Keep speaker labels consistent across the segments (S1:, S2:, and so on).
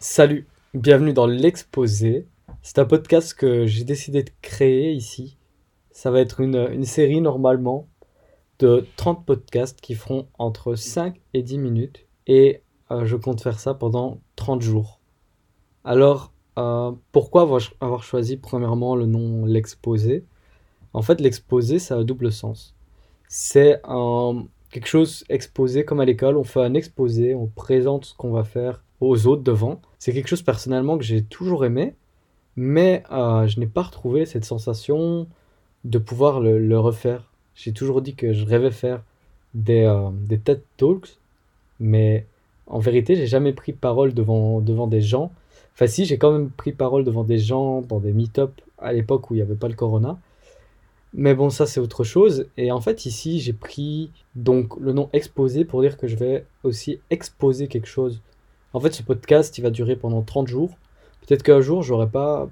S1: Salut, bienvenue dans l'exposé. C'est un podcast que j'ai décidé de créer ici. Ça va être une, une série normalement de 30 podcasts qui feront entre 5 et 10 minutes. Et euh, je compte faire ça pendant 30 jours. Alors, euh, pourquoi avoir, choisi premièrement le nom l'exposé? En fait, l'exposé, ça a un double sens. C'est un, quelque chose exposé comme à l'école. On fait un exposé, on présente ce qu'on va faire aux autres devant. C'est quelque chose personnellement que j'ai toujours aimé, mais euh, je n'ai pas retrouvé cette sensation de pouvoir le, refaire. J'ai toujours dit que je rêvais faire des, euh, des TED Talks, mais en vérité, j'ai jamais pris parole devant, devant des gens. Enfin, si, j'ai quand même pris parole devant des gens dans des meet-up à l'époque où il n'y avait pas le corona. Mais bon, ça c'est autre chose. Et en fait, ici, j'ai pris donc le nom exposé pour dire que je vais aussi exposer quelque chose. En fait, ce podcast, il va durer pendant 30 jours. Peut-être qu'un jour, j'aurai pas,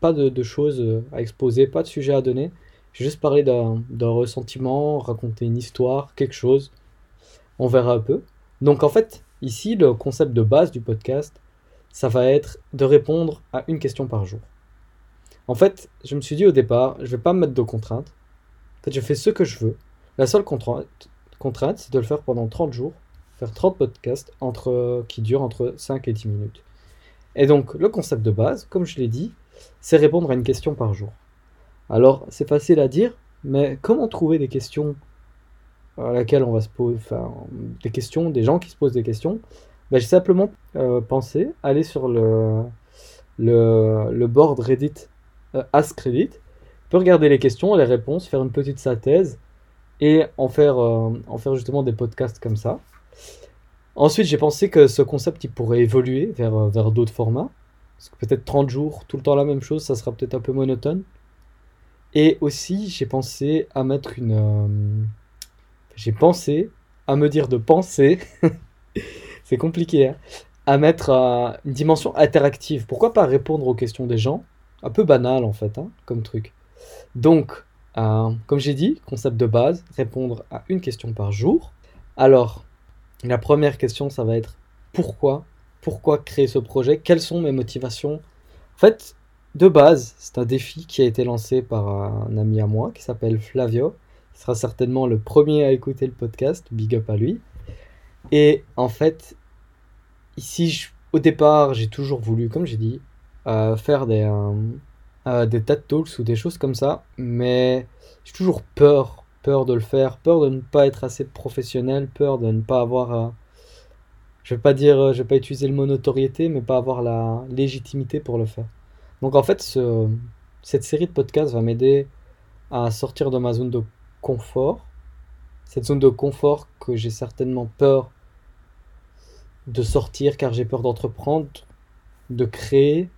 S1: pas de, choses à exposer, pas de sujet à donner. Je vais juste parler d'un ressentiment, raconter une histoire, quelque chose. On verra un peu. Donc en fait, ici, le concept de base du podcast, ça va être de répondre à une question par jour. En fait, je me suis dit au départ, je vais pas me mettre de contraintes. En fait, je fais ce que je veux. La seule contrainte c'est de le faire pendant 30 jours, faire 30 podcasts entre, qui durent entre 5 et 10 minutes. Et donc, le concept de base, comme je l'ai dit, c'est répondre à une question par jour. Alors, c'est facile à dire, mais comment trouver des questions à laquelle on va se poser, enfin, des questions, des gens qui se posent des questions? Ben, J'ai simplement euh, pensé aller sur le, le, le board Reddit euh, Ask Reddit, peut regarder les questions, les réponses, faire une petite synthèse et en faire, euh, en faire justement des podcasts comme ça. Ensuite, j'ai pensé que ce concept il pourrait évoluer vers, euh, vers d'autres formats. Peut-être 30 jours, tout le temps la même chose, ça sera peut-être un peu monotone. Et aussi, j'ai pensé à mettre une. euh, J'ai pensé à me dire de penser. C'est compliqué, hein. À mettre euh, une dimension interactive. Pourquoi pas répondre aux questions des gens? Un peu banal en fait, hein, comme truc. Donc, comme j'ai dit, concept de base, répondre à une question par jour. Alors, la première question, ça va être pourquoi? Pourquoi créer ce projet? Quelles sont mes motivations? En fait, de base, c'est un défi qui a été lancé par un ami à moi qui s'appelle Flavio. Il sera certainement le premier à écouter le podcast. Big up à lui. Et en fait, ici, au départ, j'ai toujours voulu, comme j'ai dit, euh, faire des, euh, euh, des TED Talks ou des choses comme ça, mais j'ai toujours peur, peur de le faire, peur de ne pas être assez professionnel, peur de ne pas avoir, euh, je vais pas dire, euh, je vais pas utiliser le mot notoriété, mais pas avoir la légitimité pour le faire. Donc en fait, ce- cette série de podcasts va m'aider à sortir de ma zone de confort, cette zone de confort que j'ai certainement peur de sortir car j'ai peur d'entreprendre, de créer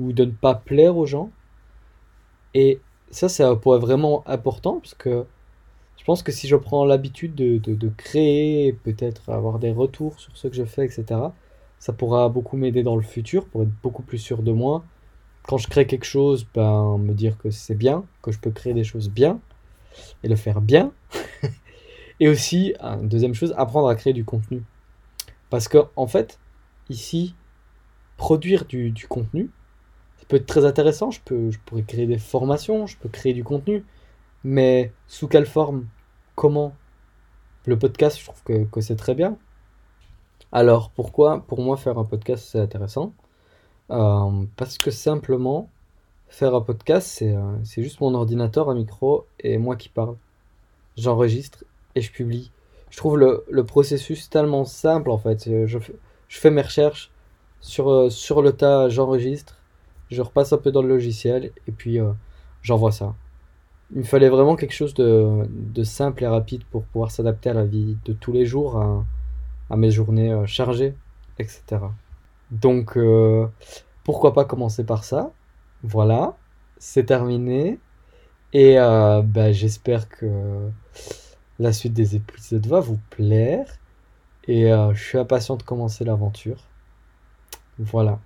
S1: ou de ne pas plaire aux gens. Et ça, c'est un point vraiment important parce que je pense que si je prends l'habitude de, de, créer, peut-être avoir des retours sur ce que je fais, etc., ça pourra beaucoup m'aider dans le futur pour être beaucoup plus sûr de moi. Quand je crée quelque chose, ben, me dire que c'est bien, que je peux créer des choses bien et le faire bien. Et aussi, deuxième chose, apprendre à créer du contenu. Parce que, en fait, ici, produire du, du contenu, ça peut être très intéressant. Je peux, je pourrais créer des formations, je peux créer du contenu. Mais sous quelle forme? Comment? Le podcast, je trouve que, que c'est très bien. Alors, pourquoi, pour moi, faire un podcast, c'est intéressant? Euh, parce que simplement, faire un podcast, c'est euh, c'est juste mon ordinateur, un micro et moi qui parle. J'enregistre et je publie. Je trouve le, le processus tellement simple en fait. Je, je fais mes recherches sur, euh, sur le tas, j'enregistre, je repasse un peu dans le logiciel et puis j'envoie ça. Il me fallait vraiment quelque chose de, simple et rapide pour pouvoir s'adapter à la vie de tous les jours, à, mes journées euh, chargées, etc. Donc, euh, pourquoi pas commencer par ça? Voilà, c'est terminé. Et euh, bah, j'espère que la suite des épisodes va vous plaire. Et euh, je suis impatient de commencer l'aventure. Voilà.